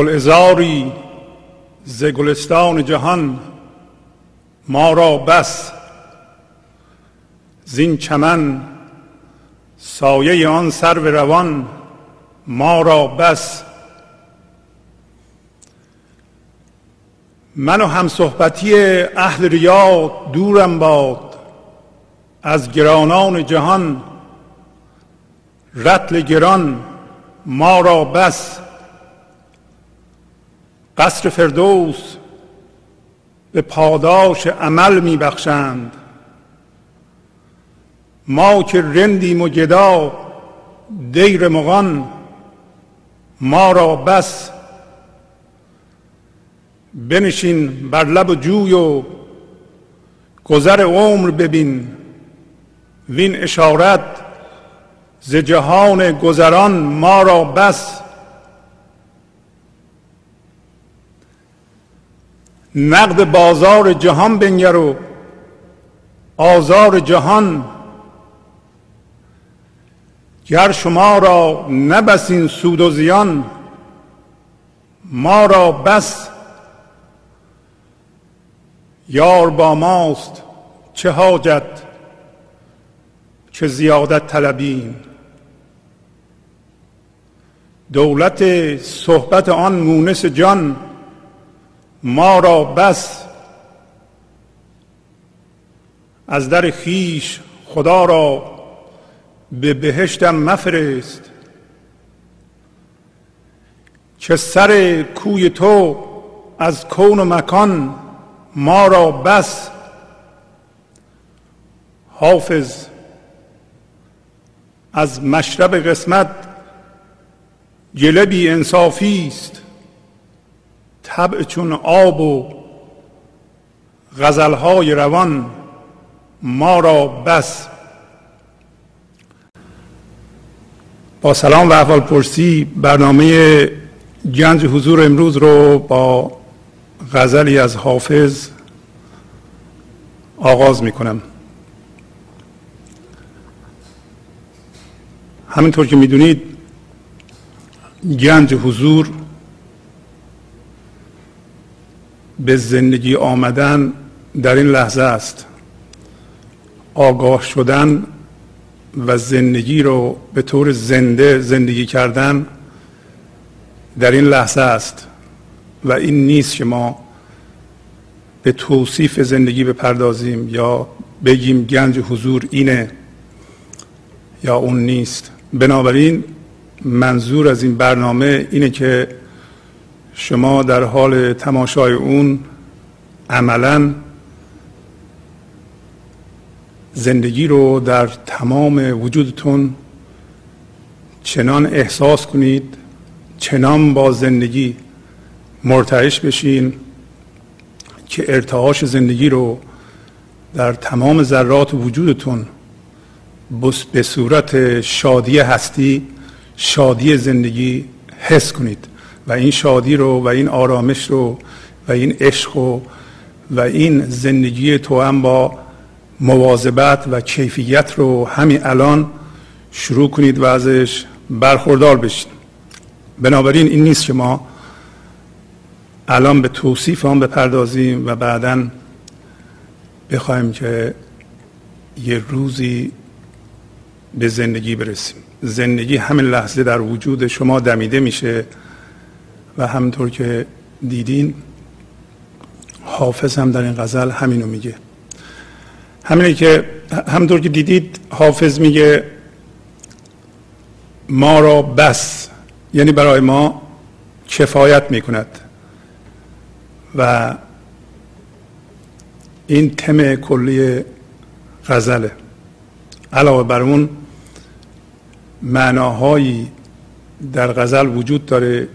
گل ز گلستان جهان ما را بس. زین چمن سایه آن سرو روان ما را بس. من و همصحبتی اهل ریا دورم باد. از گرانان جهان رتل گران ما را بس. قصر فردوس به پاداش عمل می بخشند ما که رندیم و گدا دیر مغان ما را بس بنشین بر لب و جوی و گذر عمر ببین. وین اشارت ز جهان گذران ما را بس نقد بازار جهان بنگر و آزار جهان. گر شما را نبسین سود و زیان ما را بس. یار با ماست چه حاجت چه زیادت طلبیم. دولت صحبت آن مونس جان ما را بس. از در خیش خدا را به بهشتم مفرست. که سر کوی تو از کون و مکان ما را بس. حافظ از مشرب قسمت جلبی انصافی است. طبع چون آب و غزلهای روان ما را بس. با سلام و احوال پرسی برنامه گنج حضور امروز رو با غزلی از حافظ آغاز می کنم همینطور که می‌دونید گنج حضور به زندگی آمدن در این لحظه است. آگاه شدن و زندگی رو به طور زنده زندگی کردن در این لحظه است و این نیست که ما به توصیف زندگی بپردازیم یا بگیم گنج حضور اینه یا اون نیست. بنابراین منظور از این برنامه اینه که شما در حال تماشای اون عملا زندگی رو در تمام وجودتون چنان احساس کنید چنان با زندگی مرتعش بشین که ارتعاش زندگی رو در تمام ذرات وجودتون به صورت شادی هستی شادی زندگی حس کنید. و این شادی رو و این آرامش رو و این عشق و و این زندگی تو هم با مواظبت و کیفیت رو همین الان شروع کنید و ازش برخوردار بشین. بنابراین این نیست که ما الان به توصیف آن بپردازیم و بعدا بخوایم که یه روزی به زندگی برسیم. زندگی همین لحظه در وجود شما دمیده میشه. و همطور که دیدین حافظ هم در این غزل همینو میگه. همینه که همطور که دیدید حافظ میگه ما را بس یعنی برای ما کفایت می‌کند. و این تم کلی غزله. علاوه بر اون معناهایی در غزل وجود داره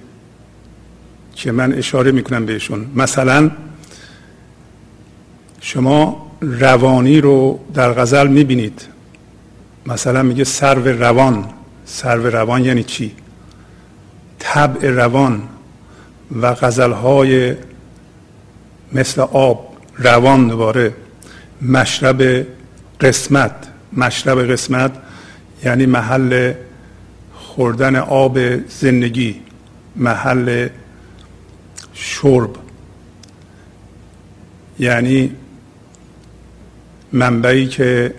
که من اشاره می‌کنم بهشون. مثلا شما روانی رو در غزل می‌بینید. مثلا میگه سرو روان. سرو روان یعنی چی؟ طبع روان و غزلهای مثل آب روان دوباره. مشرب قسمت. مشرب قسمت یعنی محل خوردن آب زندگی. محل شرب. یعنی منبعی که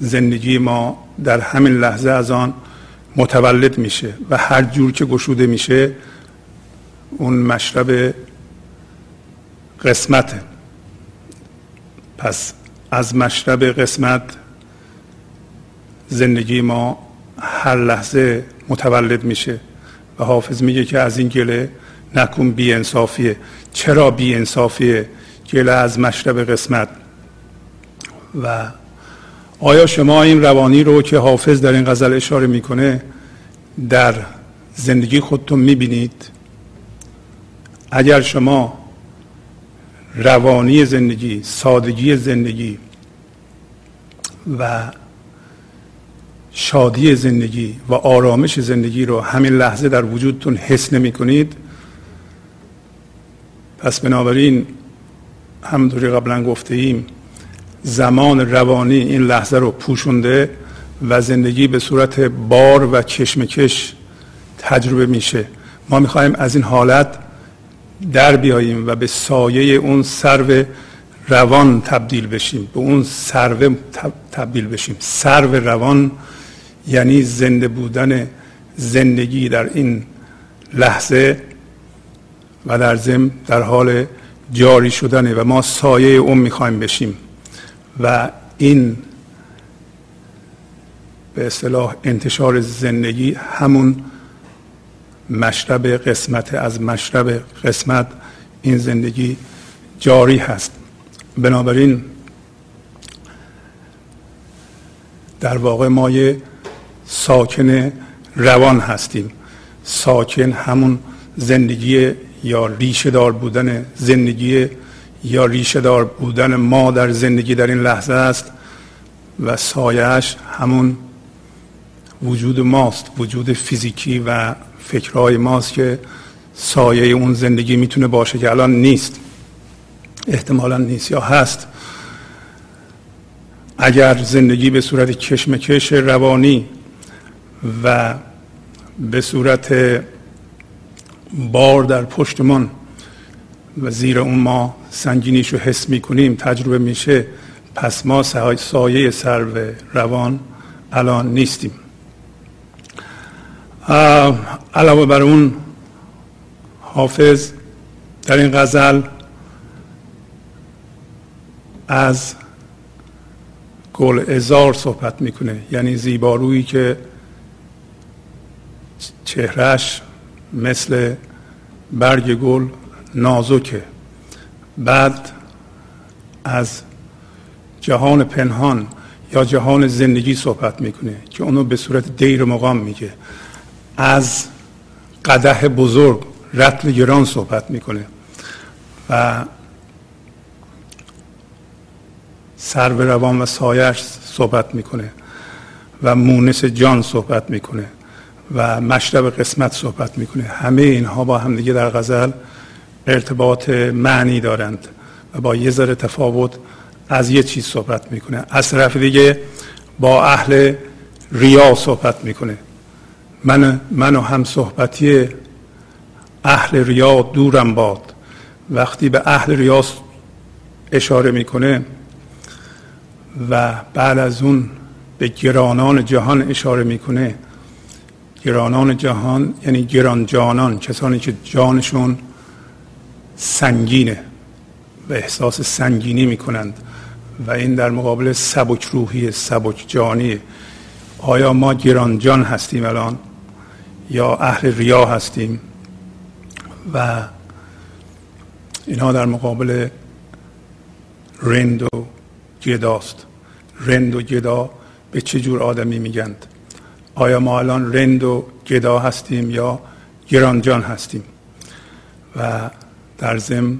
زندگی ما در همین لحظه از آن متولد میشه و هر جور که گشوده میشه اون مشرب قسمته پس از مشرب قسمت زندگی ما هر لحظه متولد میشه و حافظ میگه که از این گله نکن بی انصافیه چرا بی انصافیه گله از مشرب قسمت. و آیا شما این روانی رو که حافظ در این غزل اشاره می‌کنه در زندگی خودتون می‌بینید؟ اگر شما روانی زندگی سادگی زندگی و شادی زندگی و آرامش زندگی رو همین لحظه در وجودتون حس نمی کنید پس بنابراین همونطوری قبلا گفته ایم زمان روانی این لحظه رو پوشونده و زندگی به صورت بار و کشمکش تجربه میشه. ما می‌خوایم از این حالت در بیاییم و به سایه اون سرو روان تبدیل بشیم. به اون سرو تبدیل بشیم. سرو روان یعنی زنده بودن زندگی در این لحظه و در زم در حال جاری شدنه و ما سایه اون می‌خوایم بشیم و این به اصطلاح انتشار زندگی همون مشرب قسمت از مشرب قسمت این زندگی جاری هست. بنابراین در واقع ما یه ساکن روان هستیم. ساکن همون زندگی یا ریشه دار بودن زندگی یا ریشه دار بودن ما در زندگی در این لحظه است و سایش همون وجود ماست وجود فیزیکی و فکرهای ماست که سایه اون زندگی می‌تونه باشه که الان نیست احتمالا نیست یا هست. اگر زندگی به صورت کشمکش روانی و به صورت بار در پشتمان و زیر اون ما سنگینیش رو حس می‌کنیم تجربه میشه. پس ما سایه سر و روان الان نیستیم. علاوه بر اون حافظ در این غزل از گل ازار صحبت می‌کنه. یعنی زیبارویی که چهرش مثل برگ گل نازکه. بعد از جهان پنهان یا جهان زندگی صحبت می‌کنه که اونو به صورت دیر مقام میگه. از قده بزرگ رتل گران صحبت می‌کنه و سر روان و سایش صحبت می‌کنه و مونس جان صحبت می‌کنه. و مشرب قسمت صحبت می‌کنه. همه اینها با همدیگه در غزل ارتباط معنی دارند و با یه ذره تفاوت از یه چیز صحبت می‌کنه. از طرف دیگه با اهل ریا صحبت می‌کنه. من, من و هم صحبتی اهل ریا دورم باد. وقتی به اهل ریا اشاره می‌کنه و بعد از اون به گرانان جهان اشاره می‌کنه گرانان جهان یعنی گران جانان کسانی که جانشون سنگینه و احساس سنگینی می‌کنند و این در مقابل سبک روحی سبک جانی. آیا ما گران جان هستیم الان؟ یا اهل ریا هستیم؟ و اینها در مقابل رند و گداست. رند و گدا به چه جور آدمی میگند؟ آیا ما الان رند و گدا هستیم یا گرانجان هستیم؟ و در ضمن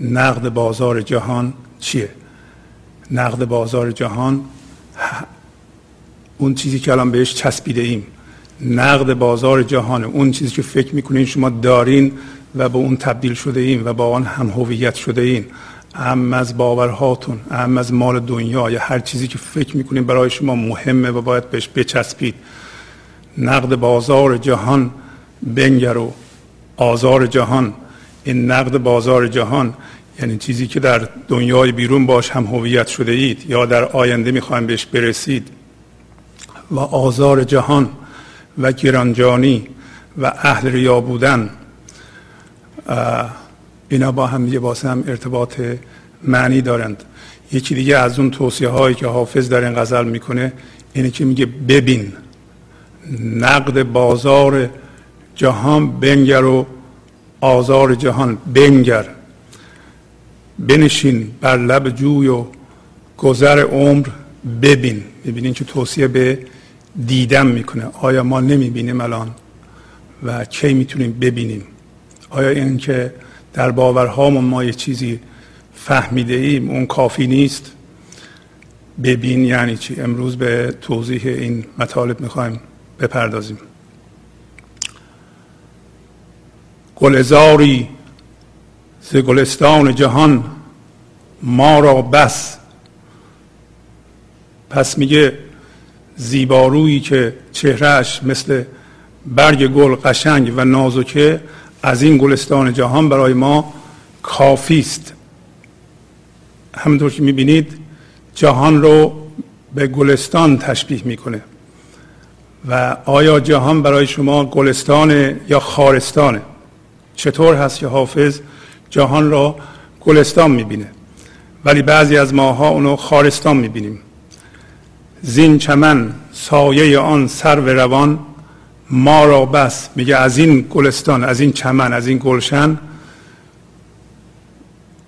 نقد بازار جهان چیه؟ نقد بازار جهان اون چیزی که الان بهش چسبیده ایم. نقد بازار جهان اون چیزی که فکر می‌کنین شما دارین و به اون تبدیل شده ایم و با آن هم هویت شده این هم از باورهاتون هم از مال دنیا. یا هر چیزی که فکر می‌کنین برای شما مهمه و باید بهش بچسبید. نقد بازار جهان بنگر و آزار جهان. این نقد بازار جهان یعنی چیزی که در دنیای بیرون باش هم هویت شده اید یا در آینده می‌خوایم بهش برسید. و آزار جهان و گرانجانی و اهل ریا بودن. اینا با هم دیگه واسه هم ارتباط معنی دارند. یکی دیگه از اون توصیه هایی که حافظ در این غزل می‌کنه اینه که میگه ببین نقد بازار جهان بنگر و آزار جهان بنگر. بنشین بر لب جوی و گذر عمر ببین. می‌بینین که توصیه به دیدن می‌کنه. آیا ما نمی‌بینیم الان و کی می‌تونیم ببینیم؟ آیا این که در باورهامون ما یه چیزی فهمیده ایم اون کافی نیست. ببین یعنی چی؟ امروز به توضیح این مطالب می‌خوایم بپردازیم. گلزاری ز گلستان جهان ما را بس. پس میگه زیبارویی که چهرهش مثل برگ گل قشنگ و نازکه از این گلستان جهان برای ما کافی است. همونطور که می‌بینید جهان رو به گلستان تشبیه می‌کنه. و آیا جهان برای شما گلستان یا خارستانه؟ چطور هست که حافظ جهان را گلستان می‌بینه؟ ولی بعضی از ماها اونو خارستان می‌بینیم. زین چمن سایه آن سر و روان ما را بس میگه از این گلستان از این چمن از این گلشن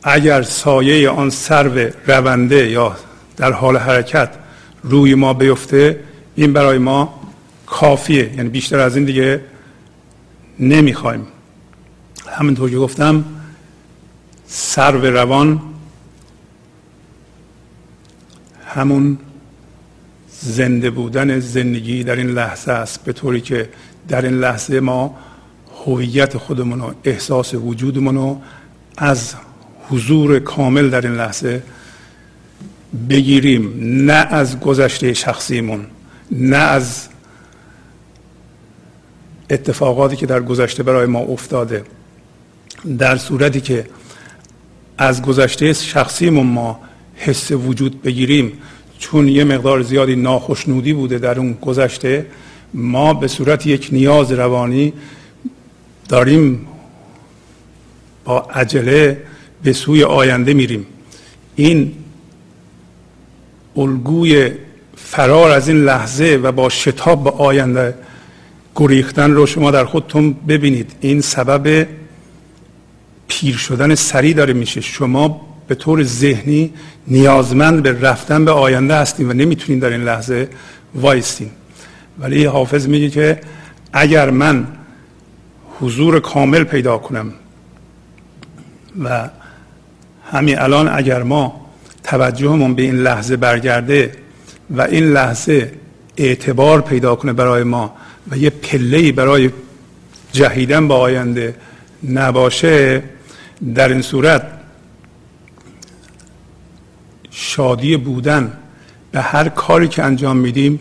اگر سایه آن سرو رونده یا در حال حرکت روی ما بیفته این برای ما کافیه. یعنی بیشتر از این دیگه نمی‌خوایم. همینطور که گفتم سرو روان همون زنده بودن زندگی در این لحظه است به طوری که در این لحظه ما هویت خودمون و احساس وجودمون رو از حضور کامل در این لحظه بگیریم. نه از گذشته شخصیمون نه از اتفاقاتی که در گذشته برای ما افتاده. در صورتی که از گذشته شخصیمون ما حس وجود بگیریم. چون یه مقدار زیادی ناخشنودی بوده در اون گذشته ما به صورت یک نیاز روانی داریم با عجله به سوی آینده میریم. این الگوی فرار از این لحظه و با شتاب به آینده گریختن رو شما در خودتون ببینید. این سبب پیر شدن سریع داره میشه. شما به طور ذهنی نیازمند به رفتن به آینده هستیم و نمی‌تونین در این لحظه وایستین ولی حافظ میگه که اگر من حضور کامل پیدا کنم و همین الان اگر ما توجهمون به این لحظه برگرده و این لحظه اعتبار پیدا کنه برای ما و یه پله برای جهیدن با آینده نباشه در این صورت شادی بودن به هر کاری که انجام میدیم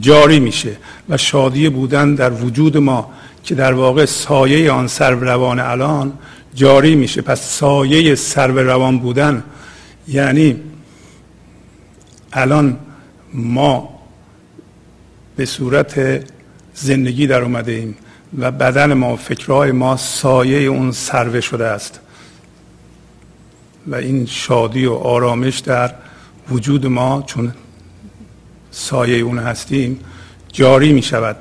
جاری میشه و شادی بودن در وجود ما که در واقع سایه آن سرو روان الان جاری میشه. پس سایه سرو روان بودن یعنی الان ما به صورت زندگی در اومده ایم و بدن ما فکرهای ما سایه اون سروه شده است. و این شادی و آرامش در وجود ما چون سایه اون هستیم جاری می شود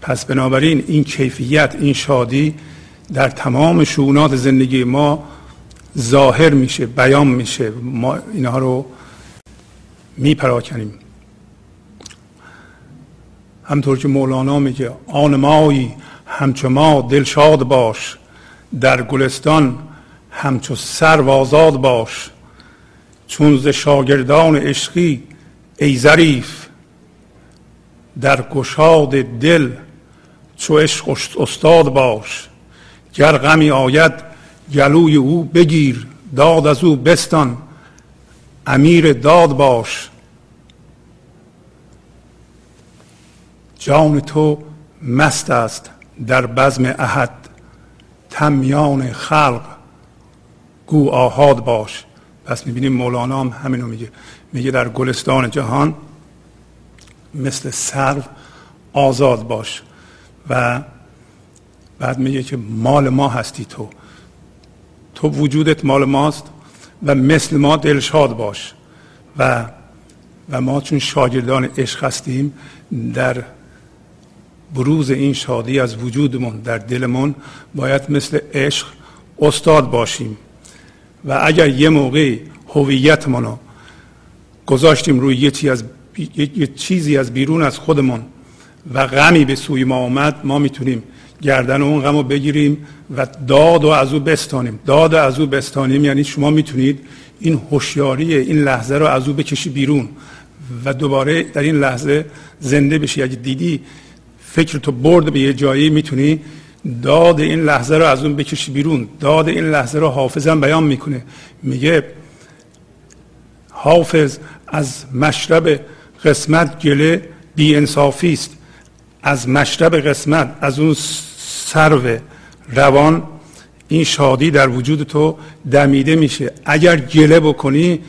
پس بنابراین این کیفیت این شادی در تمام شونات زندگی ما ظاهر میشه بیان میشه. ما اینها رو میپراکنیم. همطور که مولانا میگه آن مایی همچو ما دلشاد باش در گلستان همچو سر آزاد باش. چون ز شاگردان عشقی ای ظریف در گشاد دل چو عشق استاد باش گر غمی آید گلوی او بگیر داد از او بستان امیر داد باش. جان تو مست است در بزم احد تمیان خلق گو آهاد باش. پس می‌بینیم مولانا هم همینو میگه. میگه در گلستان جهان مثل سرو آزاد باش و بعد میگه که مال ما هستی تو. تو وجودت مال ماست و مثل ما دلشاد باش و و ما چون شاگردان عشق هستیم در بروز این شادی از وجودمون در دلمون باید مثل عشق استاد باشیم. و اگر یه موقع هویتمون رو گذاشتیم روی یه, چیز از یه چیزی از بیرون از خودمون و غمی به سوی ما آمد ما می‌تونیم گردن اون غم رو بگیریم و داد و از او بستانیم. داد از او بستانیم یعنی شما می‌تونید این هوشیاری این لحظه رو از او بکشی بیرون و دوباره در این لحظه زنده بشی. اگه دیدی فکر تو برد به یه جایی می‌تونی داد این لحظه رو از اون بکشی بیرون. داد این لحظه رو حافظم بیان می‌کنه. میگه حافظ از مشرب قسمت گله بی انصافی است. از مشرب قسمت از اون سرو روان این شادی در وجود تو دمیده میشه. اگر گله بکنی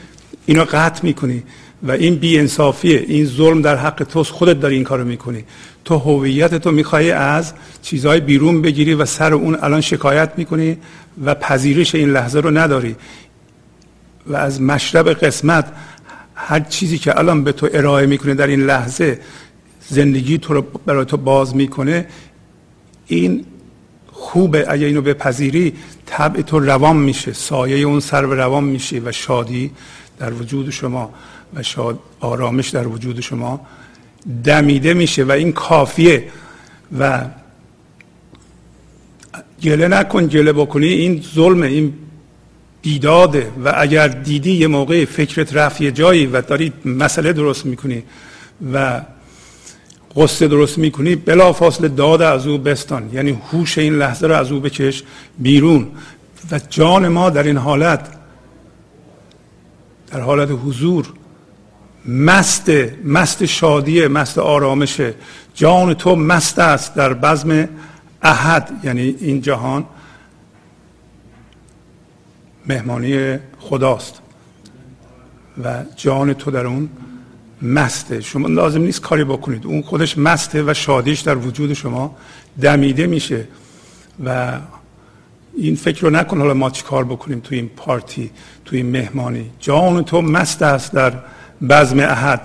اینو قطع می‌کنی و این بی انصافیه این ظلم در حق توست. خودت داری این کارو می‌کنی. تو هویت تو می‌خوای از چیزهای بیرون بگیری و سر اون الان شکایت می‌کنی و پذیرش این لحظه رو نداری. و از مشرب قسمت هر چیزی که الان به تو ارائه می‌کنه در این لحظه زندگی تو رو برای تو باز می‌کنه این خوبه. اگه اینو بپذیری طبع تو روان میشه سایه اون سر به روان میشه و شادی در وجود شما و شاد آرامش در وجود شما دمیده میشه و این کافیه و گله نکن گله بکنی این ظلمه این دیداده و اگر دیدی یه موقع فکرت رفت یه جایی و داری مسئله درست می‌کنی و قصه درست می‌کنی بلا فاصله داد از او بستان. یعنی هوش این لحظه رو از او بکش بیرون. و جان ما در این حالت در حالت حضور مست مست شادیه مست آرامشه جان تو مست است در بزم احد یعنی این جهان مهمانی خداست. و جان تو در اون مسته. شما لازم نیست کاری بکنید. اون خودش مسته و شادیش در وجود شما دمیده میشه. و این فکر رو نکن حالا ما چی کار بکنیم توی این پارتی توی این مهمانی. جان تو مست است در بزم احد.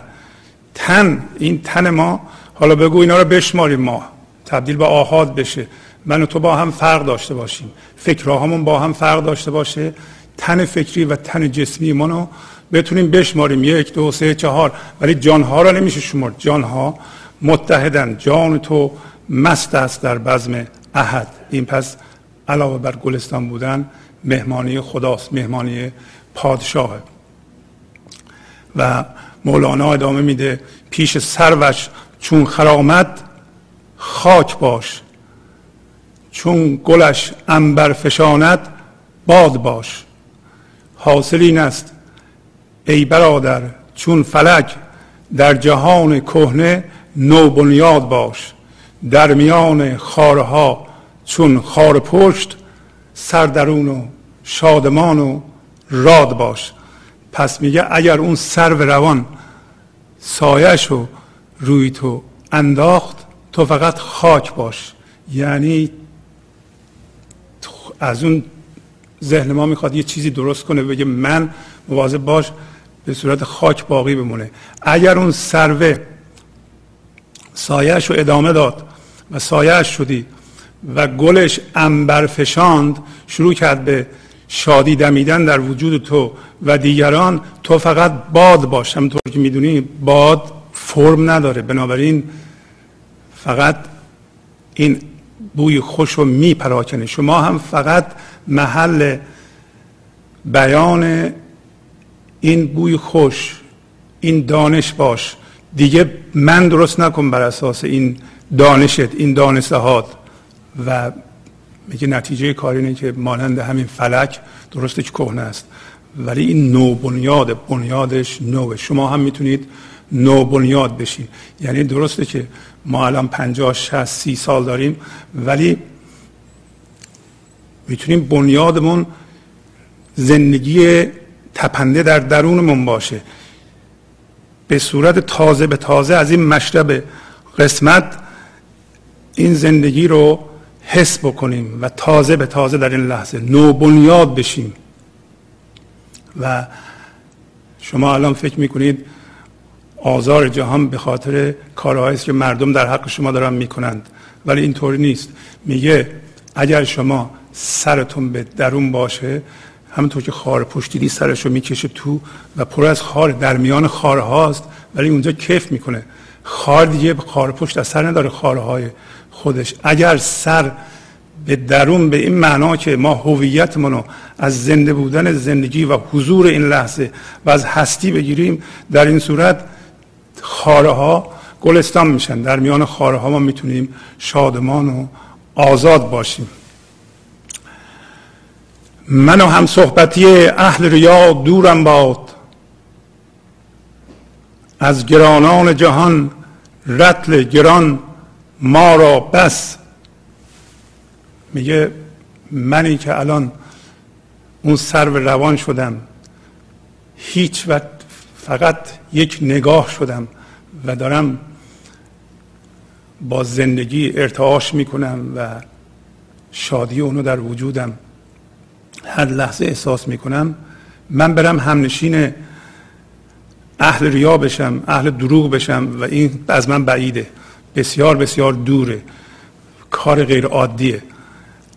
تن این تن ما حالا بگو اینا رو بشماریم ما. تبدیل به آهاد بشه. من و تو با هم فرق داشته باشیم. فکرهامون با هم فرق داشته باشه. تن فکری و تن جسمی ما رو بتونیم بشماریم. یک دو سه چهار. ولی جانها را نمیشه شمرد. جانها متحدن. جان تو مست است در بزم احد. این پس علاوه بر گلستان بودن مهمانی خداست. مهمانی پادشاه. و مولانا ادامه میده پیش سروش چون خرامد خاک باش. چون گلش انبر فشاند باد باش. حاصل این است ای برادر چون فلک در جهان کهنه نو بنیاد باش. در میان خارها چون خار پشت سردرون و شادمان و راد باش. پس میگه اگر اون سر و روان سایش رو روی تو انداخت تو فقط خاک باش. یعنی از اون ذهن ما می‌خواد یه چیزی درست کنه بگه من مواظب باش به صورت خاک باقی بمونه. اگر اون سروه سایش رو ادامه داد و سایش شدی و گلش انبر فشاند شروع کرد به شادی دمیدن در وجود تو و دیگران تو فقط باد باش. همونطور که می‌دونی باد فرم نداره. بنابراین فقط این بوی خوش رو میپراکنه. شما هم فقط محل بیان این بوی خوش این دانش باش. دیگه من درست نکن بر اساس این دانشت این دانستهات و میگه نتیجه کار اینه که مانند همین فلک درسته که کهنه است. ولی این نو بنیاد بنیادش نوه. شما هم می‌تونید نو بنیاد بشین. یعنی درسته که ما الان پنجاه شهست سی سال داریم ولی می‌تونیم بنیادمون زندگی تپنده در درونمون باشه. به صورت تازه به تازه از این مشرب قسمت این زندگی رو حس بکنیم و تازه به تازه در این لحظه نو بنیاد بشیم. و شما الان فکر می‌کنید آزار جهان به خاطر کارهایی است که مردم در حق شما دارن می‌کنند. ولی اینطوری نیست. میگه اگر شما سرتون به درون باشه همونطور که خار پشت دیدی سرش رو می‌کشه تو و پر از خار در میان خارهاست ولی اونجا کیف می‌کنه. خار دیگه خار پشت از سر نداره خارهای. خودش. اگر سر به درون به این معنا که ما هویتمون رو از زنده بودن زندگی و حضور این لحظه و از هستی بگیریم در این صورت خاره ها گلستان میشن. در میان خاره ها ما می‌تونیم شادمان و آزاد باشیم. من و هم صحبتی اهل ریا دورم باد. از گرانان جهان رتل گران ما را بس. میگه منی که الان اون سر و روان شدم. هیچ وقت فقط یک نگاه شدم و دارم با زندگی ارتعاش می‌کنم و شادی اونو در وجودم. هر لحظه احساس می‌کنم من برم همنشین اهل ریا بشم اهل دروغ بشم و این از من بعیده. بسیار بسیار دوره. کار غیر عادیه.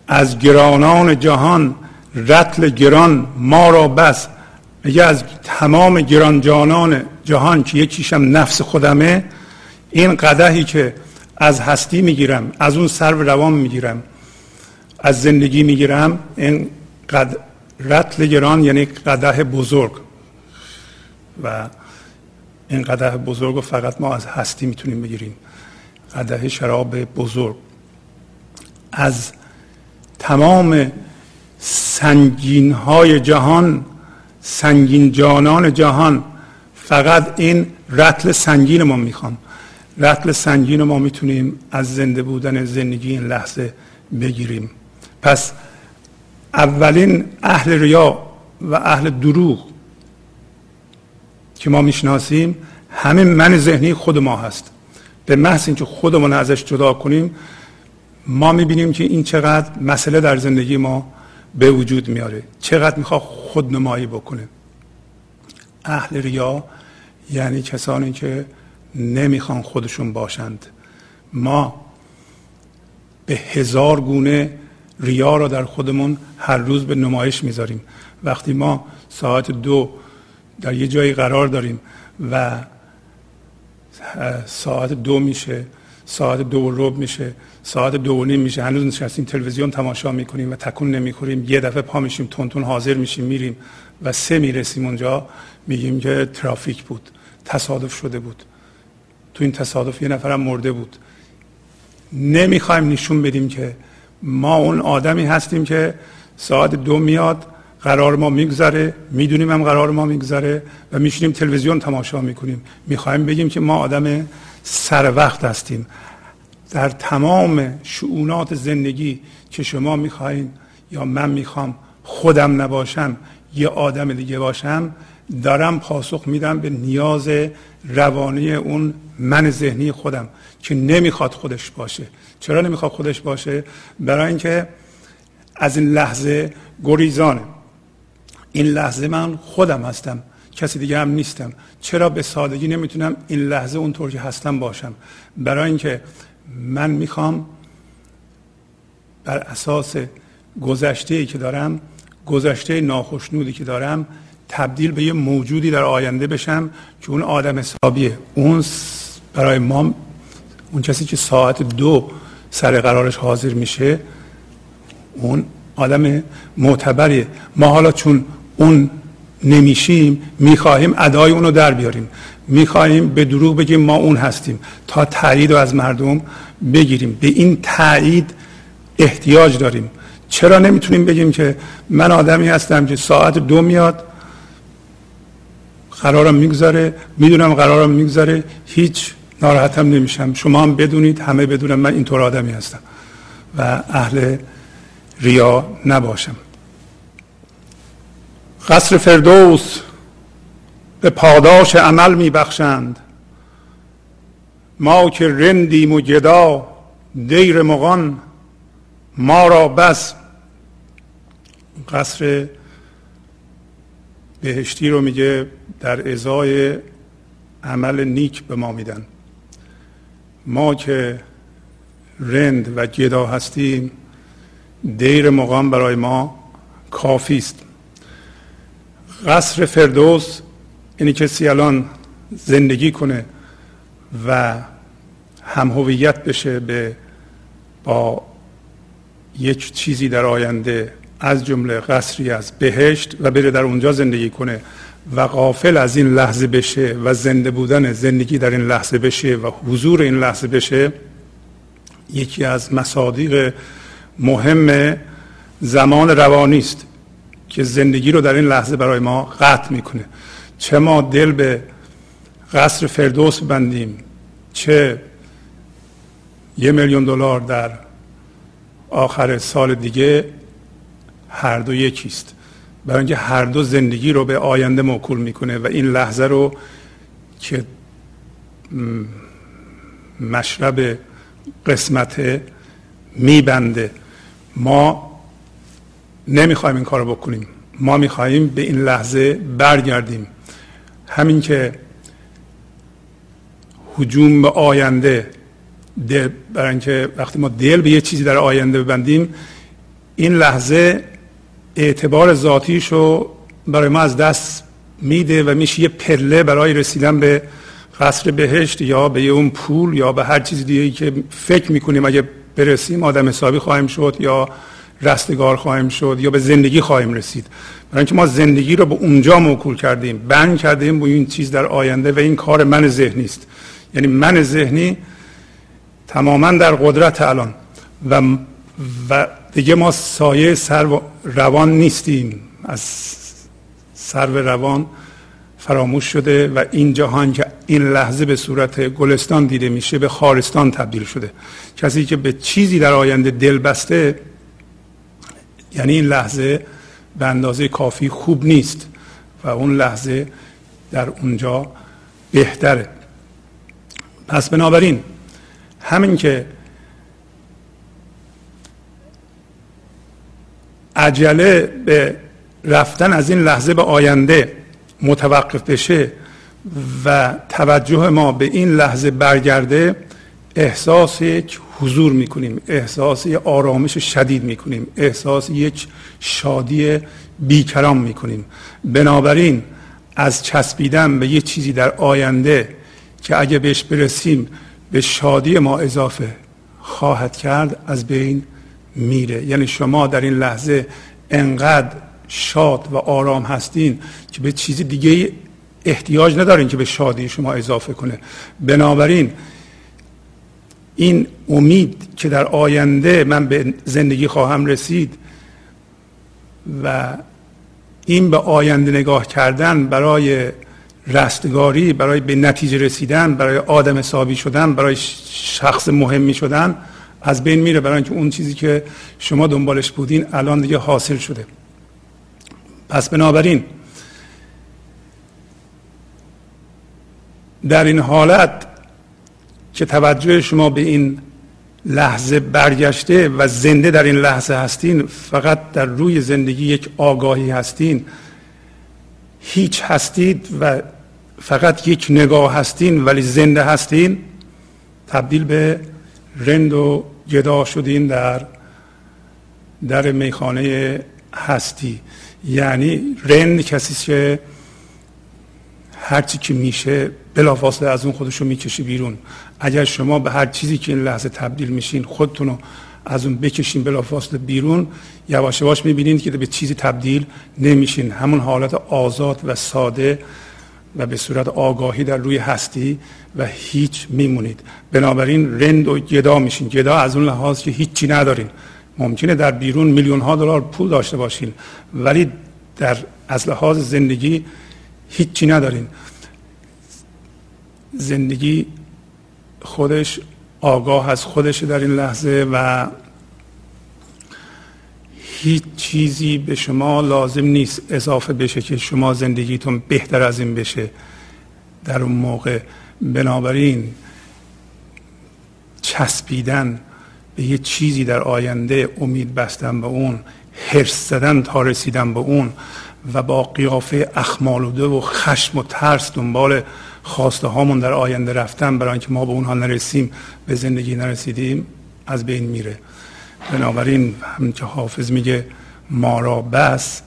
از گرانان جهان رتل گران ما را بس. میگه از تمام گرانجانان جهان که یکیشم نفس خودمه این قدهی که از هستی می‌گیرم از اون سر روان می‌گیرم از زندگی می‌گیرم این قد رتل گران یعنی قده بزرگ. و این قده بزرگ رو فقط ما از هستی می‌تونیم بگیریم. قده شراب بزرگ. از تمام سنگین های جهان سنگین جانان جهان فقط این رتل سنگین ما می‌خوام. رتل سنگین ما می‌تونیم از زنده بودن زندگی این لحظه بگیریم. پس اولین اهل ریا و اهل دروغ که ما می‌شناسیم همه من ذهنی خود ما هست. به محض اینکه خودمون ازش جدا کنیم ما می‌بینیم که این چقدر مسئله در زندگی ما به وجود میاره. چقدر می‌خواد خودنمایی بکنه. اهل ریا یعنی کسانی که نمی‌خوان خودشون باشند. ما به هزار گونه ریا را در خودمون هر روز به نمایش می‌ذاریم. وقتی ما ساعت دو در یه جایی قرار داریم و ساعت دو میشه ساعت دو روب میشه ساعت دو و نیم میشه. هنوز نشستیم تلویزیون تماشا می‌کنیم و تکون نمی‌خوریم. یه دفعه پا میشیم تون حاضر میشیم میریم و سه می‌رسیم اونجا. میگیم که ترافیک بود تصادف شده بود. تو این تصادف یه نفرم مرده بود. نمی‌خوایم نشون بدیم که ما اون آدمی هستیم که ساعت دو میاد قرار ما میگذره. می‌دونیم هم قرار ما میگذره و میشینیم تلویزیون تماشا می‌کنیم. می‌خوایم بگیم که ما آدم سر وقت هستیم. در تمام شعونات زندگی که شما می‌خواین یا من می‌خوام خودم نباشم یه آدم دیگه باشم دارم پاسخ میدم به نیاز روانی اون من ذهنی خودم که نمی‌خواد خودش باشه. چرا نمی‌خواد خودش باشه؟ برای اینکه از این لحظه گریزانه. این لحظه من خودم هستم. کسی دیگه هم نیستم. چرا به سادگی نمی‌تونم این لحظه اونطور که هستم باشم؟ برای اینکه من می‌خوام بر اساس گذشته ای که دارم گذشته ناخشنودی که دارم تبدیل به یه موجودی در آینده بشم که اون آدم حسابیه. اون برای ما اون کسی که ساعت دو سر قرارش حاضر میشه اون آدم معتبریه. ما حالا چون اون نمیشیم می‌خواهیم ادای اونو در بیاریم. می‌خواهیم به دروغ بگیم ما اون هستیم. تا تایید از مردم بگیریم. به این تایید احتیاج داریم. چرا نمی‌تونیم بگیم که من آدمی هستم که ساعت دو میاد قرارم می‌گذاره می‌دونم قرارم می‌گذاره هیچ ناراحتم نمیشم. شما هم بدونید همه بدونم من اینطور آدمی هستم و اهل ریا نباشم. قصر فردوس به پاداش عمل میبخشند. ما که رندیم و گدا دیر مغان ما را بس قصر بهشتی رو میگه در ازای عمل نیک به ما میدن. ما که رند و گدا هستیم دیر مقام برای ما کافی است. قصر فردوس اینی کسی الان زندگی کنه و هم هویت بشه به با یک چیزی در آینده از جمله قصری از بهشت و بره در اونجا زندگی کنه و قافل از این لحظه بشه و زنده بودن زندگی در این لحظه بشه و حضور این لحظه بشه یکی از مصادیق مهم زمان روانی است. که زندگی رو در این لحظه برای ما قطع می‌کنه. چه ما دل به قصر فردوس بندیم چه یه میلیون دلار در آخر سال دیگه هر دو یکیست. برای اینکه هر دو زندگی رو به آینده موکول می‌کنه و این لحظه رو که مشرب قسمت میبنده. ما نمی‌خوایم این کار رو بکنیم. ما می‌خواهیم به این لحظه برگردیم. همین که حجوم به آینده دل برای اینکه وقتی ما دل به یه چیزی در آینده ببندیم این لحظه اعتبار ذاتیش رو برای ما از دست میده و میشه یه پله برای رسیدن به قصر بهشت یا به اون پول یا به هر چیز دیگه که فکر می‌کنیم اگه برسیم آدم حسابی خواهیم شد یا رستگار خواهیم شد یا به زندگی خواهیم رسید. برای اینکه ما زندگی رو به اونجا موکول کردیم بند کردیم با این چیز در آینده و این کار من ذهنی است. یعنی من ذهنی تماما در قدرت الان و و دیگه ما سایه سر روان نیستیم. از سر روان فراموش شده و این جهان که این لحظه به صورت گلستان دیده میشه به خارستان تبدیل شده. کسی که به چیزی در آینده دل بسته یعنی این لحظه به اندازه کافی خوب نیست و اون لحظه در اونجا بهتره. پس بنابراین همین که عجله به رفتن از این لحظه به آینده متوقف بشه و توجه ما به این لحظه برگرده احساس یک حضور می‌کنیم احساس یک آرامش شدید می‌کنیم احساس یک شادی بیکرام می‌کنیم. بنابراین از چسبیدن به یه چیزی در آینده که اگه بهش برسیم به شادی ما اضافه خواهد کرد از بین میره. یعنی شما در این لحظه انقدر شاد و آرام هستین که به چیزی دیگه احتیاج ندارین که به شادی شما اضافه کنه. بنابراین این امید که در آینده من به زندگی خواهم رسید و این به آینده نگاه کردن برای رستگاری برای به نتیجه رسیدن برای آدم حسابی شدن برای شخص مهمی شدن از بین میره. برای اینکه اون چیزی که شما دنبالش بودین الان دیگه حاصل شده. پس بنابراین در این حالت که توجه شما به این لحظه برگشته و زنده در این لحظه هستین فقط در روی زندگی یک آگاهی هستین. هیچ هستید و فقط یک نگاه هستین ولی زنده هستین. تبدیل به رند و جدا شدین در در میخانه هستی. یعنی رند کسی که هرچی که میشه بلافاصله از اون خودشو می‌کشه بیرون. اگر شما به هر چیزی که این لحظه تبدیل میشین خودتون رو از اون بکشین بلافاصله بیرون یواش یواش می‌بینید که به چیزی تبدیل نمیشین. همون حالت آزاد و ساده و به صورت آگاهی در روی هستی و هیچ میمونید. بنابراین رند و گدا میشین. گدا از اون لحاظ که هیچی ندارین. ممکنه در بیرون میلیون ها دلار پول داشته باشین ولی در از لحاظ زندگی هیچی ندارین. زندگی خودش آگاه از خودش در این لحظه و هیچ چیزی به شما لازم نیست اضافه بشه که شما زندگیتون بهتر از این بشه در اون موقع. بنابراین چسبیدن به یه چیزی در آینده امید بستن به اون حرس زدن تا رسیدن به اون و با قیافه اخمالوده و خشم و ترس دنبال خواسته هامون در آینده رفتن برای اینکه ما به اونها نرسیم به زندگی نرسیدیم از بین میره. بنابراین همین که حافظ میگه ما را بس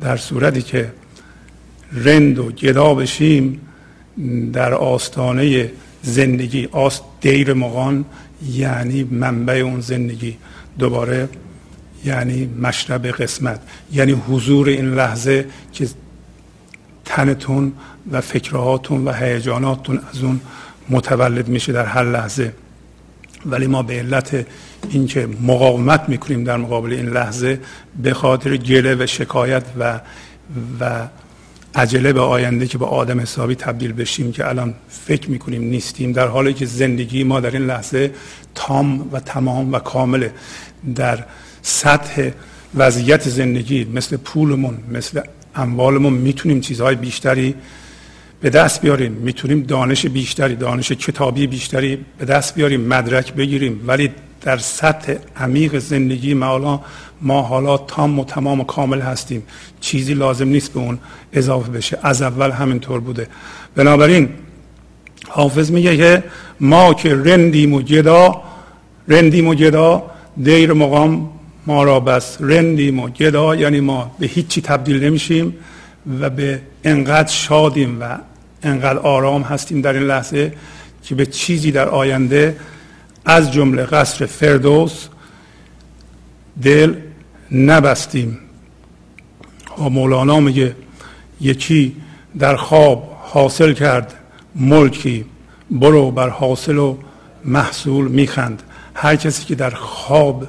در صورتی که رند و گدا بشیم در آستانه زندگی آست دیر مغان یعنی منبع اون زندگی. دوباره یعنی مشرب قسمت یعنی حضور این لحظه که تنتون و فکرهاتون و هیجاناتتون از اون متولد میشه در هر لحظه. ولی ما به علت اینکه مقاومت می‌کنیم در مقابل این لحظه به خاطر گله و شکایت و و عجله به آینده که به آدم حسابی تبدیل بشیم که الان فکر می‌کنیم نیستیم در حالی که زندگی ما در این لحظه تام و تمام و کامله. در سطح وضعیت زندگی مثل پولمون مثل اموالمون می‌تونیم چیزهای بیشتری به دست بیاریم. می‌تونیم دانش بیشتری دانش کتابی بیشتری به دست بیاریم مدرک بگیریم. ولی در سطح عمیق زندگی ما ما حالا تام و تمام و کامل هستیم. چیزی لازم نیست به اون اضافه بشه. از اول همینطور بوده. بنابراین حافظ میگه که ما که رندیم و جدا رندیم و جدا دیر مقام ما را بس رندیم و گدا یعنی ما به هیچی تبدیل نمیشیم و به انقدر شادیم و انقدر آرام هستیم در این لحظه که به چیزی در آینده از جمله قصر فردوس دل نبستیم. و مولانا میگه یکی در خواب حاصل کرد ملکی برو بر حاصل و محصول میخند. هر کسی که در خواب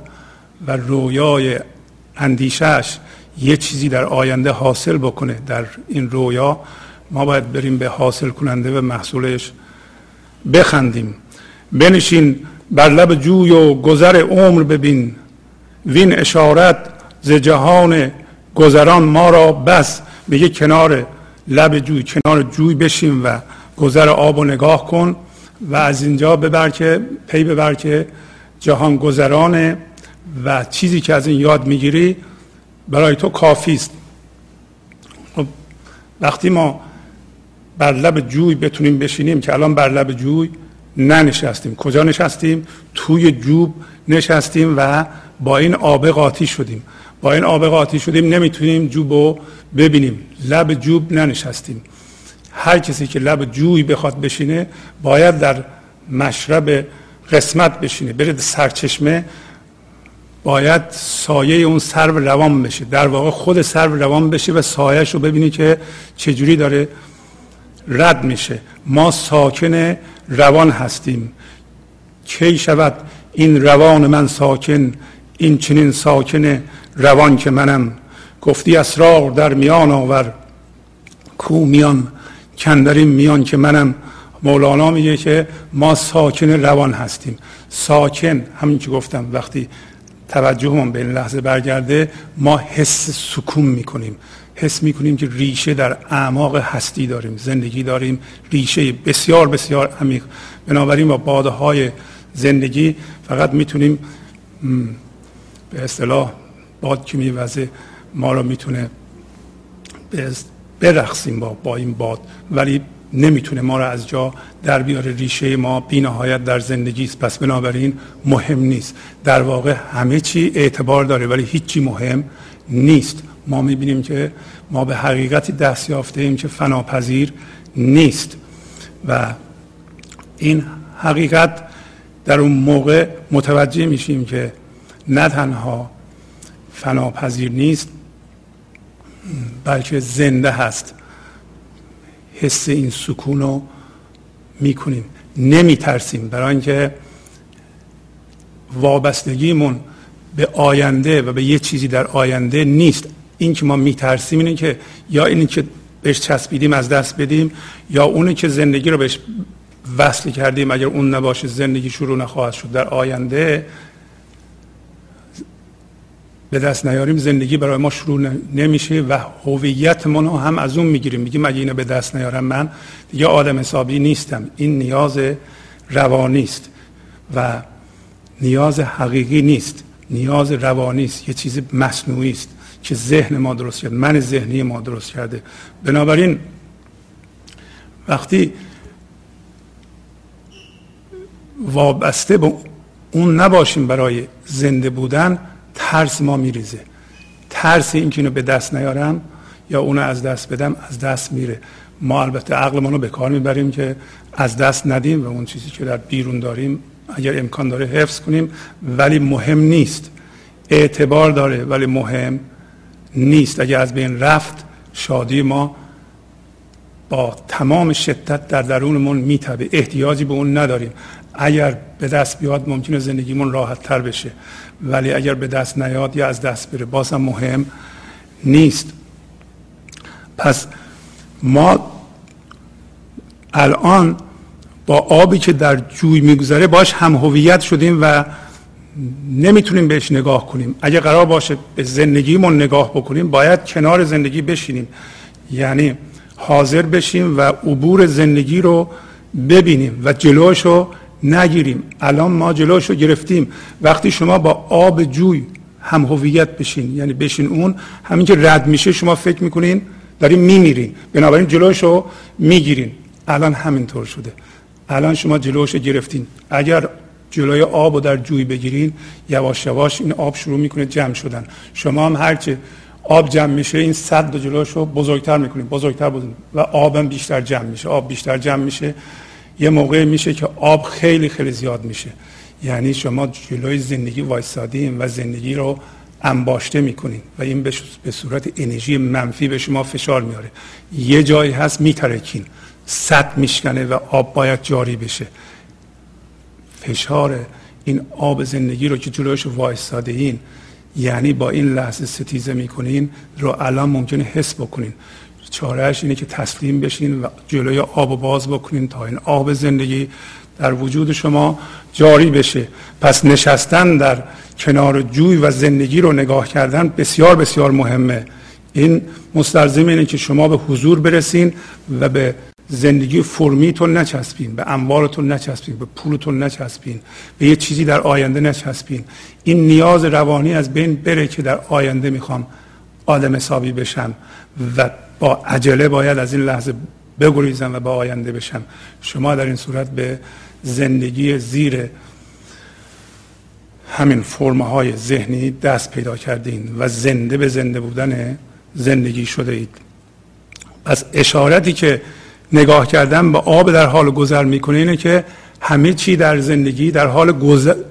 و رویای اندیشش یه چیزی در آینده حاصل بکنه. در این رویا ما باید بریم به حاصل کننده و محصولش بخندیم. بنشین بر لب جوی و گذر عمر ببین. وین اشارت ز جهان گذران ما را بس. به کنار لب جوی کنار جوی بشیم و گذر آب و نگاه کن و از اینجا ببر که پی ببر که جهان گذرانه و چیزی که از این یاد می‌گیری برای تو کافی است. خب، وقتی ما بر لب جوی بتونیم بشینیم که الان بر لب جوی ننشستیم. کجا نشستیم؟ توی جوب نشستیم و با این آب قاطی شدیم. با این آب قاطی شدیم نمی‌تونیم جوب رو ببینیم. لب جوب ننشستیم. هر کسی که لب جوی بخواد بشینه باید در مشرب قسمت بشینه. بره سرچشمه باید سایه اون سرو روان بشه. در واقع خود سرو روان بشه و سایهش رو ببینی که چجوری داره رد میشه. ما ساکن روان هستیم. کی شود این روان من ساکن؟ این چنین ساکن روان که منم. گفتی اسرار در میان آور. کو میان؟ کندرین میان که منم. مولانا میگه که ما ساکن روان هستیم. ساکن همین که گفتم وقتی توجهمون به این لحظه برگرده ما حس سکون می‌کنیم. حس می‌کنیم که ریشه در اعماق هستی داریم زندگی داریم. ریشه بسیار بسیار عمیق. بنابراین با باده های زندگی فقط می‌تونیم به اصطلاح باد که میوزه ما رو می‌تونه برقصیم با, با این باد. ولی نمی‌تونه ما رو از جا در بیاره. ریشه ما بینهایت در زندگی است. پس بنابراین مهم نیست. در واقع همه چی اعتبار داره ولی هیچی مهم نیست. ما می‌بینیم که ما به حقیقتی دست یافته ایم که فناپذیر نیست. و این حقیقت در اون موقع متوجه میشیم که نه تنها فناپذیر نیست بلکه زنده هست. حس این سکون رو می‌کنیم. نمیترسیم. برای اینکه وابستگیمون به آینده و به یه چیزی در آینده نیست. این که ما میترسیم اینه که یا اینی که بهش چسبیدیم از دست بدیم یا اونی که زندگی رو بهش وصل کردیم اگر اون نباشه زندگی شروع نخواهد شد. در آینده به دست نیاریم زندگی برای ما شروع نمیشه و هویتمون رو هم از اون می‌گیریم. میگیم اگه اینو به دست نیارم من دیگه آدم حسابی نیستم. این نیاز روانی است و نیاز حقیقی نیست. نیاز روانی است. یه چیز مصنوعی است که ذهن ما درست کرده من ذهنی ما درست کرده. بنابراین وقتی وابسته به اون نباشیم برای زنده بودن ترس ما میریزه. ترس اینکه اینو به دست نیارم یا اونو از دست بدم از دست میره. ما البته عقلمون رو به کار می‌بریم که از دست ندیم و اون چیزی که در بیرون داریم اگر امکان داره حفظ کنیم ولی مهم نیست. اعتبار داره ولی مهم نیست. اگر از بین رفت شادی ما با تمام شدت در درونمون میتبه احتیاجی به اون نداریم. اگر به دست بیاد ممکنه زندگیمون راحت تر بشه. ولی اگر به دست نیاد یا از دست بره بازم مهم نیست. پس ما الان با آبی که در جوی میگذره باش هم هویت شدیم و نمی‌تونیم بهش نگاه کنیم. اگه قرار باشه به زندگیمون نگاه بکنیم باید کنار زندگی بشینیم. یعنی حاضر بشیم و عبور زندگی رو ببینیم و جلوش رو نگیریم. الان ما جلوش رو گرفتیم. وقتی شما با آب جوی هم هویت بشین یعنی بشین اون همین که رد میشه شما فکر می‌کنین داریم میمیرین. بنابراین جلوش رو می‌گیرین. الان همینطور شده. الان شما جلوش رو گرفتین. اگر جلوی آب رو در جوی بگیرین یواش یواش این آب شروع می‌کنه جمع شدن. شما هم هرچه آب جمع میشه این صد جلوش رو بزرگتر می‌کنین. بزرگتر بزرگ و آبم بیشتر جمع میشه. آب بیشتر جمع میشه. یه موقع میشه که آب خیلی خیلی زیاد میشه. یعنی شما جلوی زندگی وایسادین و زندگی رو انباشته می‌کنین و این به صورت انرژی منفی به شما فشار میاره یه جایی هست میترکین. صد میشکنه و آب باید جاری بشه. فشار این آب زندگی رو که جلوش وایستاده این یعنی با این لحظه ستیزه می‌کنین رو الان ممکنه حس بکنین. چارهش اینه که تسلیم بشین و جلوی آب و باز بکنین تا این آب زندگی در وجود شما جاری بشه. پس نشستن در کنار جوی و زندگی رو نگاه کردن بسیار بسیار مهمه. این مستلزم اینه که شما به حضور برسین و به زندگی فرمیتون نچسبین به اموالتون نچسبین به پولتون نچسبین به یه چیزی در آینده نچسبین. این نیاز روانی از بین بره که در آینده می‌خوام آدم حسابی بشم و با عجله باید از این لحظه بگریزم و با آینده بشم. شما در این صورت به زندگی زیر همین فرمه های ذهنی دست پیدا کردین و زنده به زنده بودن زندگی شده اید. پس اشارتی که نگاه کردن به آب در حال گذر می‌کنه اینه که همه چی در زندگی در حال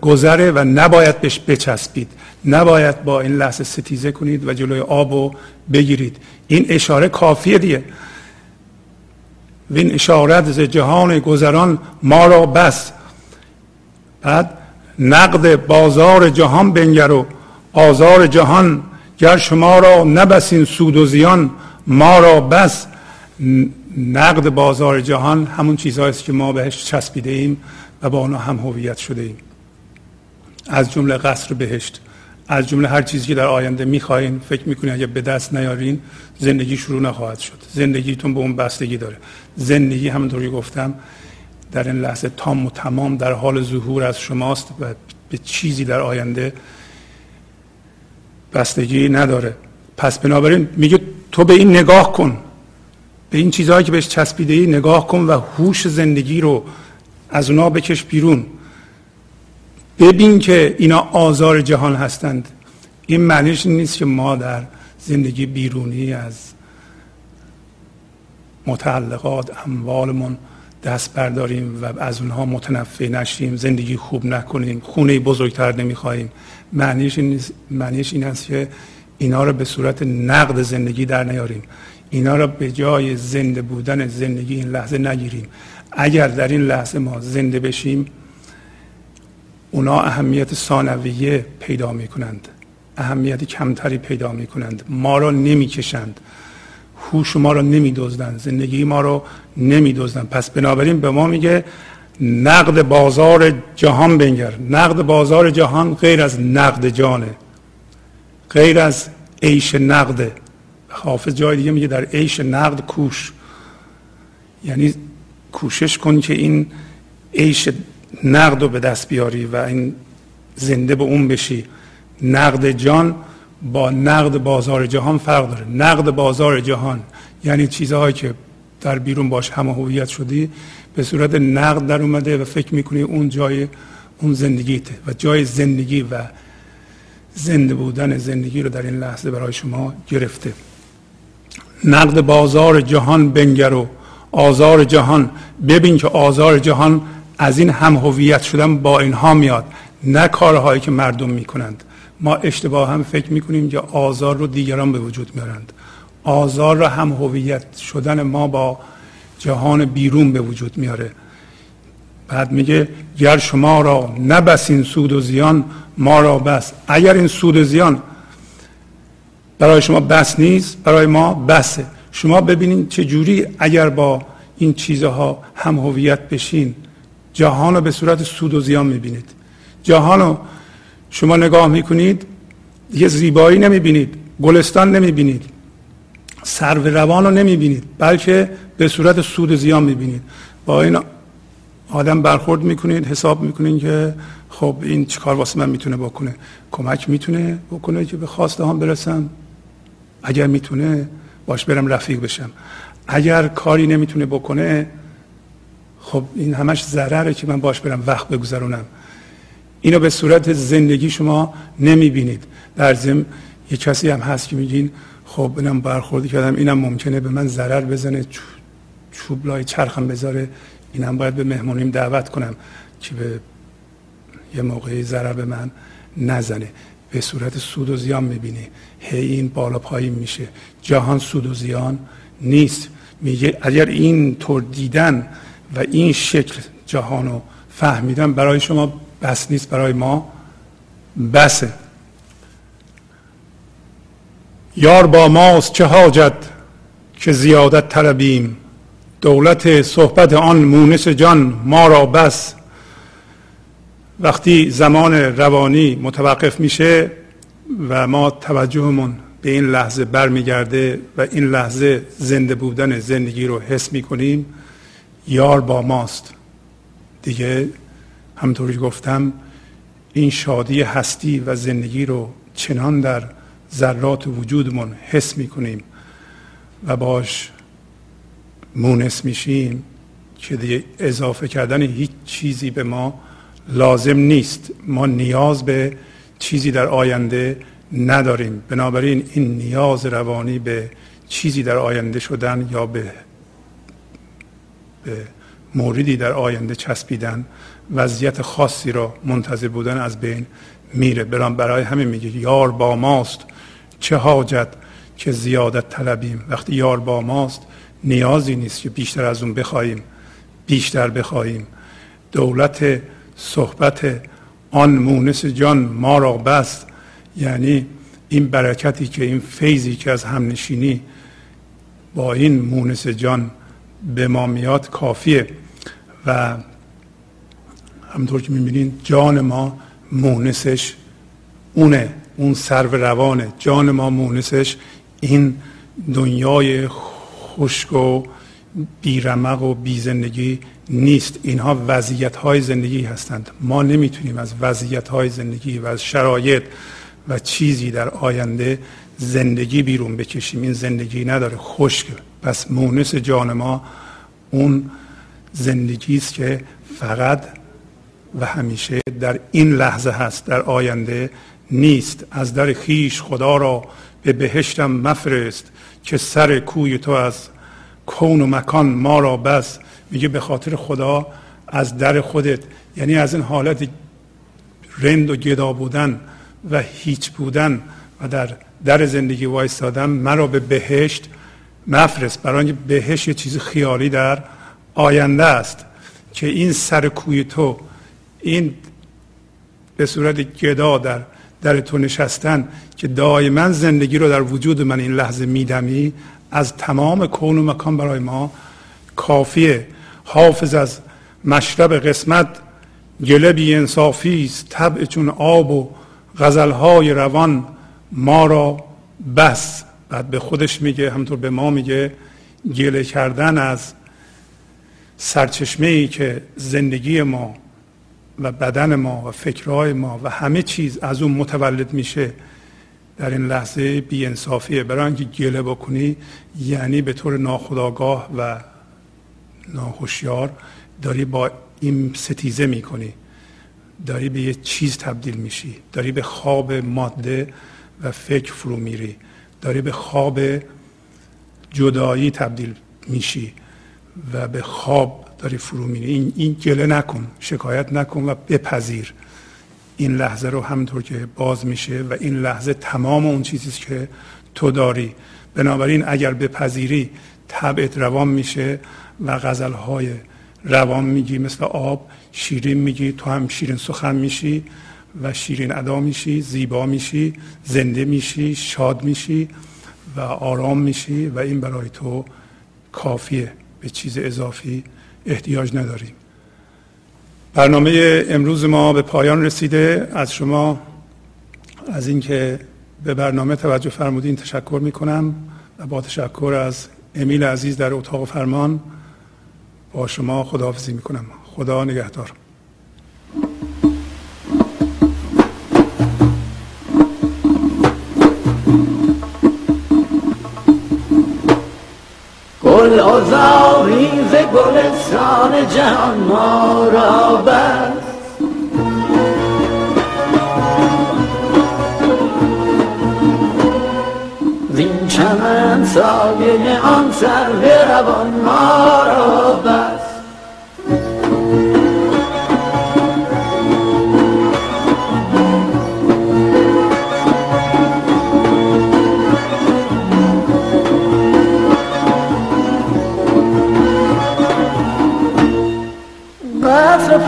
گذره و نباید بهش بچسبید. نباید با این لحظه ستیزه کنید و جلوی آب رو بگیرید. این اشاره کافیه دیگه. وین اشارت ز جهان گذران ما را بس. بعد نقد بازار جهان بنگر و آزار جهان. گر شما را نبسین سود و زیان ما را بس. نقد بازار جهان همون چیزهاییست که ما بهش چسبیده ایم و با آنها هم هویت شده ایم از جمله قصر بهشت. از جمله هر چیزی که در آینده می‌خواین فکر می‌کنین اگه به دست نیارین زندگی شروع نخواهد شد. زندگیتون به اون بستگی داره. زندگی همونطوری گفتم در این لحظه تام و تمام در حال ظهور از شماست و به چیزی در آینده بستگی نداره. پس بنابراین میگه تو به این نگاه کن. به این چیزهایی که بهش چسبیده ای نگاه کن و هوش زندگی رو از اونا بکش بیرون. ببین که اینا آزار جهان هستند. این معنیش نیست که ما در زندگی بیرونی از متعلقات اموالمون دست برداریم و از اونها متنفع نشیم زندگی خوب نکنیم خونه بزرگتر نمی‌خواهیم. معنیش این, معنیش این است که اینا رو به صورت نقد زندگی در نیاریم. اینا را به جای زنده بودن زندگی این لحظه نگیریم. اگر در این لحظه ما زنده بشیم اونا اهمیت ثانویه پیدا می کنند اهمیت کمتری پیدا می کنند ما را نمی کشند هوش ما را نمی دوزدن. زندگی ما را نمی دوزدن. پس بنابراین به ما میگه نقد بازار جهان بنگر. نقد بازار جهان غیر از نقد جانه. غیر از عیش نقده حافظ جای دیگه میگه در عیش نقد کوش. یعنی کوشش کن که این عیش نقد رو به دست بیاری و این زنده به اون بشی. نقد جان با نقد بازار جهان فرق داره. نقد بازار جهان یعنی چیزهایی که در بیرون باش همه هویت شدی به صورت نقد در اومده و فکر می‌کنی اون جای اون زندگیته و جای زندگی و زنده بودن زندگی رو در این لحظه برای شما گرفته. نقد بازار جهان بنگر و آزار جهان. ببین که آزار جهان از این هم هویت شدن با اینها میاد نه کارهایی که مردم می‌کنند. ما اشتباه هم فکر می‌کنیم که آزار رو دیگران به وجود میارند. آزار رو هم هویت شدن ما با جهان بیرون به وجود میاره. بعد میگه گر شما را نبس این سود و زیان ما را بس. اگر این سود و زیان برای شما بس نیست برای ما بسه. شما ببینید چه جوری اگر با این چیزها هم هویت بشین جهان رو به صورت سود و زیان می‌بینید. جهان رو شما نگاه می‌کنید یه زیبایی نمی‌بینید گلستان نمی‌بینید سرو روان رو نمی‌بینید بلکه به صورت سود و زیان می‌بینید. با این آدم برخورد می‌کنید حساب می‌کنید که خب این چیکار واسه من می‌تونه بکنه. کمک می‌تونه بکنه که به خواسته هم برسم. اگر می‌تونه باش برم رفیق بشم. اگر کاری نمی‌تونه بکنه خب این همش ضرره که من باش برم وقت بگذرونم. اینو به صورت زندگی شما نمی‌بینید. در ضمن یه کسی هم هست که میگین خب اینم برخوردی کردم اینم ممکنه به من ضرر بزنه چوب لای چرخم بذاره اینم باید به مهمونیم دعوت کنم که به یه موقعی ضرر به من نزنه. به صورت سود و زیان می‌بینی. هی این بالا پایین میشه. جهان سود و زیان نیست. میگه اگر این طور دیدن و این شکل جهان رو فهمیدن برای شما بس نیست برای ما بسه. یار با ماست چه حاجت که زیادت طلبیم؟ دولت صحبت آن مونس جان ما را بس. وقتی زمان روانی متوقف میشه و ما توجهمون به این لحظه برمیگرده و این لحظه زنده بودن زندگی رو حس می‌کنیم یار با ماست. دیگه همطوری گفتم این شادی هستی و زندگی رو چنان در ذرات وجودمون حس می‌کنیم و باش مونس میشیم که دیگه اضافه کردن هیچ چیزی به ما لازم نیست. ما نیاز به چیزی در آینده نداریم. بنابراین این نیاز روانی به چیزی در آینده شدن یا به به موردی در آینده چسبیدن وضعیت خاصی را منتظر بودن از بین میره. برام برای همین میگه یار با ماست. چه حاجت که زیادت طلبیم. وقتی یار با ماست نیازی نیست که بیشتر از اون بخواهیم بیشتر بخواهیم دولت صحبت آن مونس جان ما را بست. یعنی این برکتی که این فیضی که از همنشینی با این مونس جان به ما میاد کافیه. و همطور که می‌بینین جان ما مونسش اونه اون سرو روانه. جان ما مونسش این دنیای خشک و بیرمق و بی زندگی نیست. اینها وضعیت های زندگی هستند. ما نمی‌تونیم از وضعیت های زندگی و از شرایط و چیزی در آینده زندگی بیرون بکشیم. این زندگی نداره. خشک. پس مونس جان ما اون زندگی است که فقط و همیشه در این لحظه هست در آینده نیست. از در خیش خدا را به بهشتم مفرست که سر کوی تو از کون و مکان ما را بس. میگه به خاطر خدا از در خودت یعنی از این حالت رند و گدا بودن و هیچ بودن و در در زندگی وایستادن مرا به بهشت مفرست برای اینکه بهشت یه چیز خیالی در آینده است که این سر کوی تو این به صورت گدا در در تو نشستن که دائما زندگی رو در وجود من این لحظه میدمی از تمام کون و مکان برای ما کافیه. حافظ از مشرب قسمت گله بی انصافی است. طبع چون آب و غزلهای روان ما را بس. بعد به خودش میگه همطور به ما میگه گله کردن از سرچشمه ای که زندگی ما و بدن ما و فکرهای ما و همه چیز از اون متولد میشه در این لحظه بیانصافیه. برای اینکه گله بکنی یعنی به طور ناخودآگاه و ناهوشیار داری با این ستیزه می‌کنی. داری به یه چیز تبدیل میشی. داری به خواب ماده و فکر فرو میری. داری به خواب جدایی تبدیل میشی و به خواب داری فرو میری. این, این گله نکن شکایت نکن و بپذیر. این لحظه رو همونطور که باز میشه و این لحظه تمام اون چیزی که تو داری. بنابراین اگر بپذیری طبعت روان میشه و غزلهای روان میگی مثل آب شیرین میگی تو هم شیرین سخن میشی. و شیرین ادا میشی زیبا میشی زنده میشی شاد میشی و آرام میشی و این برای تو کافیه. به چیز اضافی احتیاج نداریم. برنامه امروز ما به پایان رسیده. از شما از اینکه به برنامه توجه فرمودین تشکر می‌کنم و با تشکر از امیل عزیز در اتاق فرمان با شما خداحافظی می‌کنم. خدا نگهدار. گل آزاریز گلستان جهان ما را بست. زین چمن سایه آن سر روان ما را بست.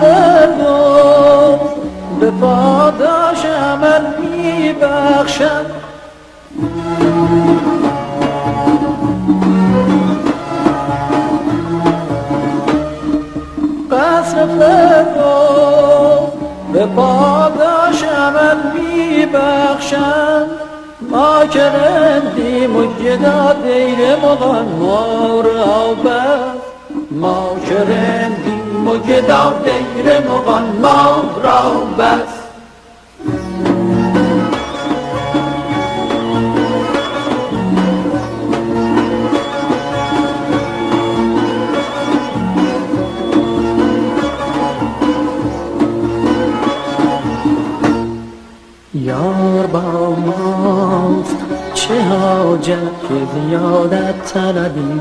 فردا به پاداش عمل می بخشم قصر فردا به پاداش عمل می بخشم ما که رندیم و گدا دیر مغان ما را بست ما که رندیم و گدا دیر مغان ما را بس یار با ماست چه حاجت که زیادت طلبی؟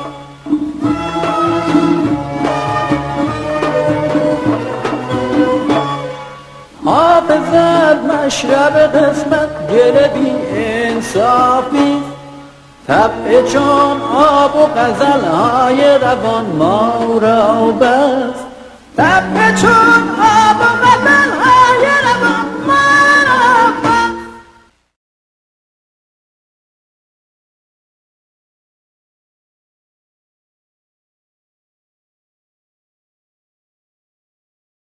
انصافی حافظت مشرب قسمت گل بی انصافی. طبع چون آب و غزل های روان ما را بست. طبع چون